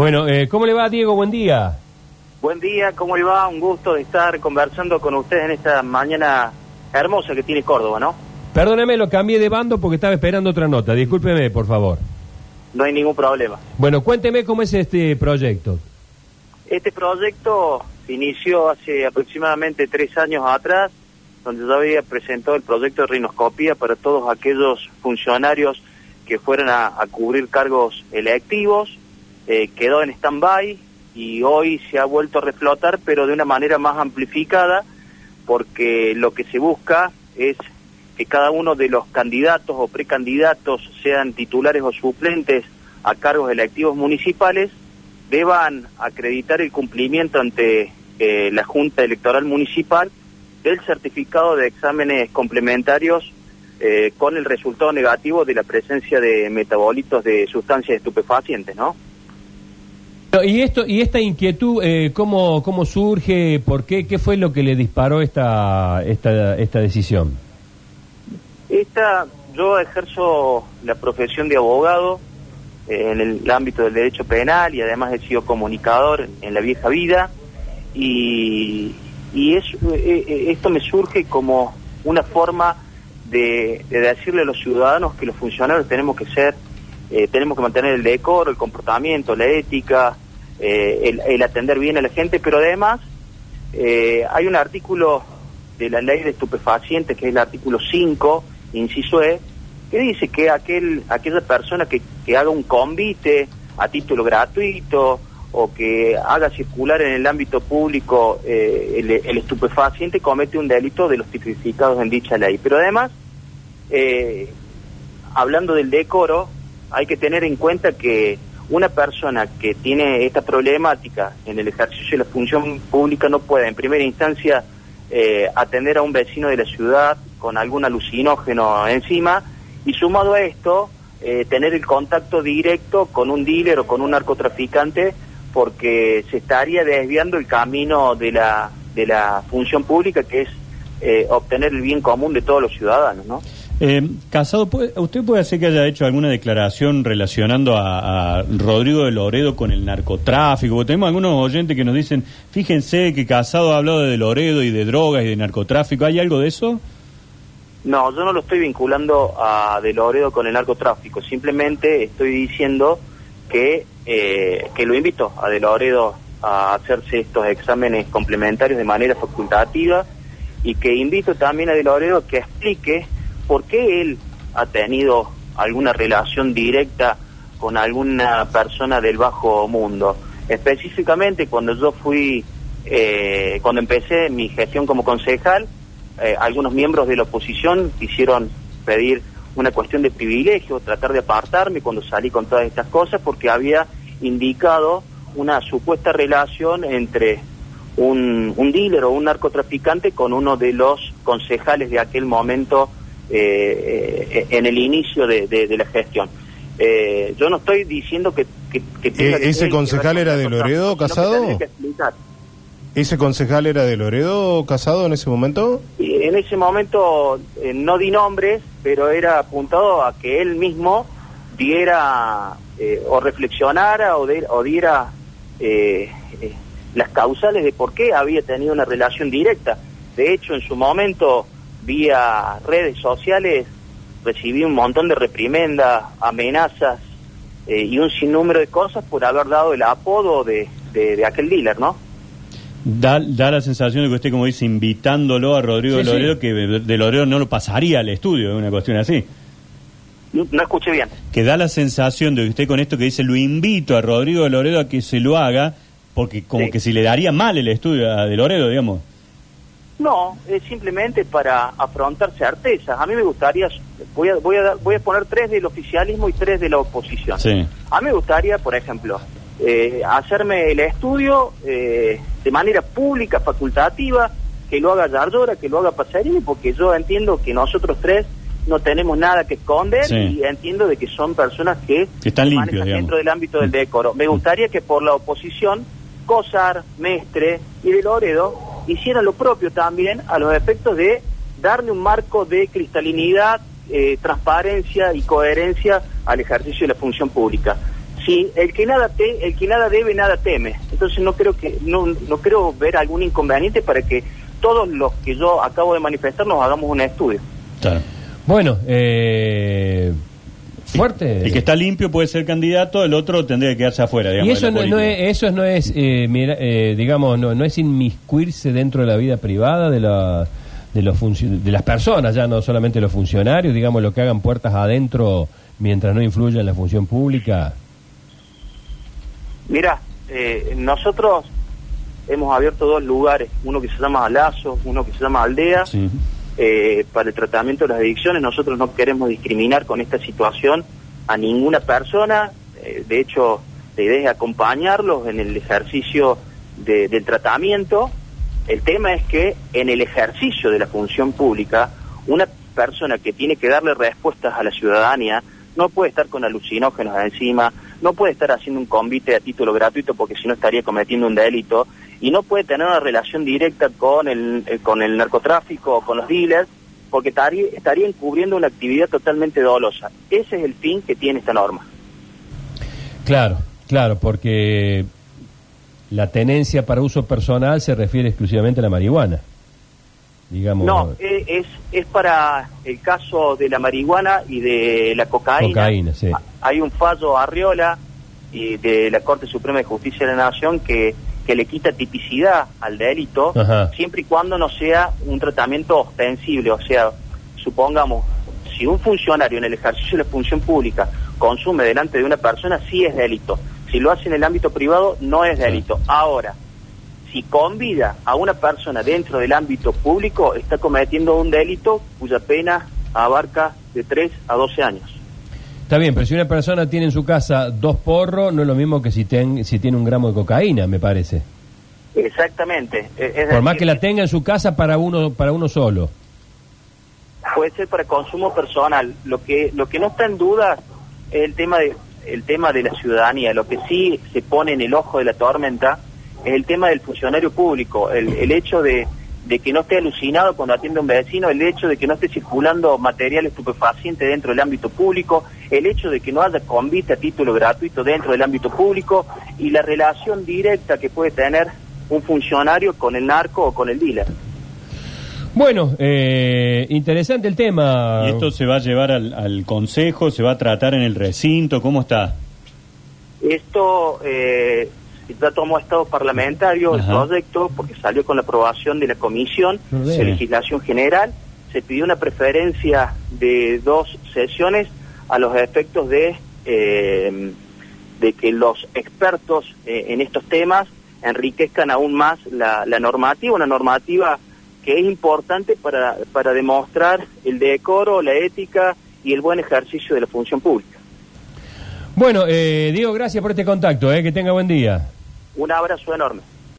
Bueno, eh, ¿cómo le va, Diego? Buen día. Buen día, ¿cómo le va? Un gusto de estar conversando con ustedes en esta mañana hermosa que tiene Córdoba, ¿no? Perdóneme, lo cambié de bando porque estaba esperando otra nota. Discúlpeme, por favor. No hay ningún problema. Bueno, cuénteme cómo es este proyecto. Este proyecto se inició hace aproximadamente tres años atrás, donde yo había presentado el proyecto de rinoscopía para todos aquellos funcionarios que fueran a, a cubrir cargos electivos. Eh, quedó en stand-by y hoy se ha vuelto a reflotar, pero de una manera más amplificada, porque lo que se busca es que cada uno de los candidatos o precandidatos, sean titulares o suplentes a cargos electivos municipales, deban acreditar el cumplimiento ante eh, la Junta Electoral Municipal del certificado de exámenes complementarios eh, con el resultado negativo de la presencia de metabolitos de sustancias estupefacientes, ¿no? Y esto y esta inquietud, eh, ¿cómo, ¿cómo surge? ¿Por qué? ¿Qué fue lo que le disparó esta, esta, esta decisión? Esta, yo ejerzo la profesión de abogado eh, en el ámbito del derecho penal y además he sido comunicador en la vieja vida y, y es, eh, eh, esto me surge como una forma de, de decirle a los ciudadanos que los funcionarios tenemos que ser eh, tenemos que mantener el decoro, el comportamiento, la ética, eh, el, atender bien a la gente, pero además eh, hay un artículo de la ley de estupefacientes, que es el artículo 5, inciso E, que dice que aquel, aquella persona que, que haga un convite a título gratuito o que haga circular en el ámbito público el, el estupefaciente comete un delito de los tipificados en dicha ley. Pero además, hablando del decoro, hay que tener en cuenta que una persona que tiene esta problemática en el ejercicio de la función pública no puede en primera instancia eh, atender a un vecino de la ciudad con algún alucinógeno encima y sumado a esto eh, tener el contacto directo con un dealer o con un narcotraficante porque se estaría desviando el camino de la, de la función pública que es eh, obtener el bien común de todos los ciudadanos, ¿no? Eh, Casado, ¿puede- ¿usted puede hacer que haya hecho alguna declaración relacionando a, a Rodrigo de Loredo con el narcotráfico? Porque tenemos algunos oyentes que nos dicen, fíjense que Casado ha hablado de Loredo y de drogas y de narcotráfico. ¿Hay algo de eso? No, yo no lo estoy vinculando a De Loredo con el narcotráfico, simplemente estoy diciendo que, eh, que lo invito a De Loredo a hacerse estos exámenes complementarios de manera facultativa y que invito también a De Loredo que explique por qué él ha tenido alguna relación directa con alguna persona del bajo mundo. Específicamente cuando yo fui, eh, cuando empecé mi gestión como concejal, eh, algunos miembros de la oposición quisieron pedir una cuestión de privilegio, tratar de apartarme cuando salí con todas estas cosas, porque había indicado una supuesta relación entre un, un dealer o un narcotraficante con uno de los concejales de aquel momento eh, eh, en el inicio de, de- de la gestión. Eh, yo no estoy diciendo que... que, que tenga Eh, que ¿ese concejal era de Loredo, Casado? ¿Ese concejal era de Loredo casado en ese momento? En ese momento eh, no di nombres, pero era apuntado a que él mismo diera eh, o reflexionara o, de- o diera eh, eh, las causales de por qué había tenido una relación directa. De hecho, en su momento, vía redes sociales, recibí un montón de reprimendas, amenazas eh, y un sinnúmero de cosas por haber dado el apodo de, de- de aquel dealer, ¿no? Da, da la sensación de que usted, como dice, invitándolo a Rodrigo Sí, de sí. Loredo, que de Loredo no lo pasaría al estudio, una cuestión así. No, no escuché bien. Que da la sensación de que usted con esto que dice, lo invito a Rodrigo de Loredo a que se lo haga, porque como Sí. que si le daría mal el estudio a de Loredo, digamos. No, es simplemente para afrontar certezas. A mí me gustaría, voy a, voy a, voy a poner tres del oficialismo y tres de la oposición. Sí. A mí me gustaría, por ejemplo, eh, hacerme el estudio eh, de manera pública, facultativa, que lo haga Yardora, que lo haga Pasarini, porque yo entiendo que nosotros tres no tenemos nada que esconder Sí. y entiendo de que son personas que, Que están limpios, dentro del ámbito del decoro. Me gustaría que por la oposición, Cosar, Mestre y de Loredo hicieran lo propio también a los efectos de darle un marco de cristalinidad, eh, transparencia y coherencia al ejercicio de la función pública. Sí, el que nada te, el que nada debe nada teme. Entonces no creo que no, no creo ver algún inconveniente para que todos los que yo acabo de manifestar nos hagamos un estudio. Bueno, eh, fuerte. El que está limpio puede ser candidato, el otro tendría que quedarse afuera. Digamos, y eso no, es, eso no es, eh, mira, eh, digamos, no, no es inmiscuirse dentro de la vida privada de la de los de las personas, ya no solamente los funcionarios, digamos, lo que hagan puertas adentro mientras no influya en la función pública. Mira, eh, nosotros hemos abierto dos lugares, uno que se llama Alazo, uno que se llama Aldea, Sí. Eh, para el tratamiento de las adicciones. Nosotros no queremos discriminar con esta situación a ninguna persona. Eh, de hecho, la idea es acompañarlos en el ejercicio de- del tratamiento. El tema es que en el ejercicio de la función pública, una persona que tiene que darle respuestas a la ciudadanía no puede estar con alucinógenos encima, no puede estar haciendo un convite a título gratuito porque si no estaría cometiendo un delito y no puede tener una relación directa con el, eh, con el narcotráfico o con los dealers porque estaría, estaría encubriendo una actividad totalmente dolosa. Ese es el fin que tiene esta norma. Claro, claro, porque la tenencia para uso personal se refiere exclusivamente a la marihuana. Digamos, No, eh, es, es para el caso de la marihuana y de la cocaína. Cocaína, sí. Hay un fallo Arriola y de la Corte Suprema de Justicia de la Nación que, que le quita tipicidad al delito, Ajá. siempre y cuando no sea un tratamiento ostensible. O sea, supongamos, si un funcionario en el ejercicio de la función pública consume delante de una persona, sí es delito. Si lo hace en el ámbito privado, no es Sí. delito. Ahora, si convida a una persona dentro del ámbito público, está cometiendo un delito cuya pena abarca de 3 a 12 años. Está bien, pero si una persona tiene en su casa dos porros, no es lo mismo que si, ten- si tiene un gramo de cocaína, me parece. Exactamente. Eh, es Por más que la tenga en su casa para uno, para uno solo. puede ser para consumo personal. Lo que lo que no está en duda es el tema de el tema de la ciudadanía. Lo que sí se pone en el ojo de la tormenta es el tema del funcionario público, el, el hecho de, de que no esté alucinado cuando atiende a un vecino, el hecho de que no esté circulando material estupefaciente dentro del ámbito público, el hecho de que no haya convite a título gratuito dentro del ámbito público y la relación directa que puede tener un funcionario con el narco o con el dealer. Bueno, eh, interesante el tema. ¿Y esto se va a llevar al, al consejo? ¿Se va a tratar en el recinto? ¿Cómo está? Esto eh, ya tomó estado parlamentario el proyecto porque salió con la aprobación de la Comisión de. Legislación General. Se pidió una preferencia de dos sesiones a los efectos de, eh, de que los expertos eh, en estos temas enriquezcan aún más la, la normativa, una normativa que es importante para, para demostrar el decoro, la ética y el buen ejercicio de la función pública. Bueno, eh, Diego, gracias por este contacto, eh, que tenga buen día. Un abrazo enorme.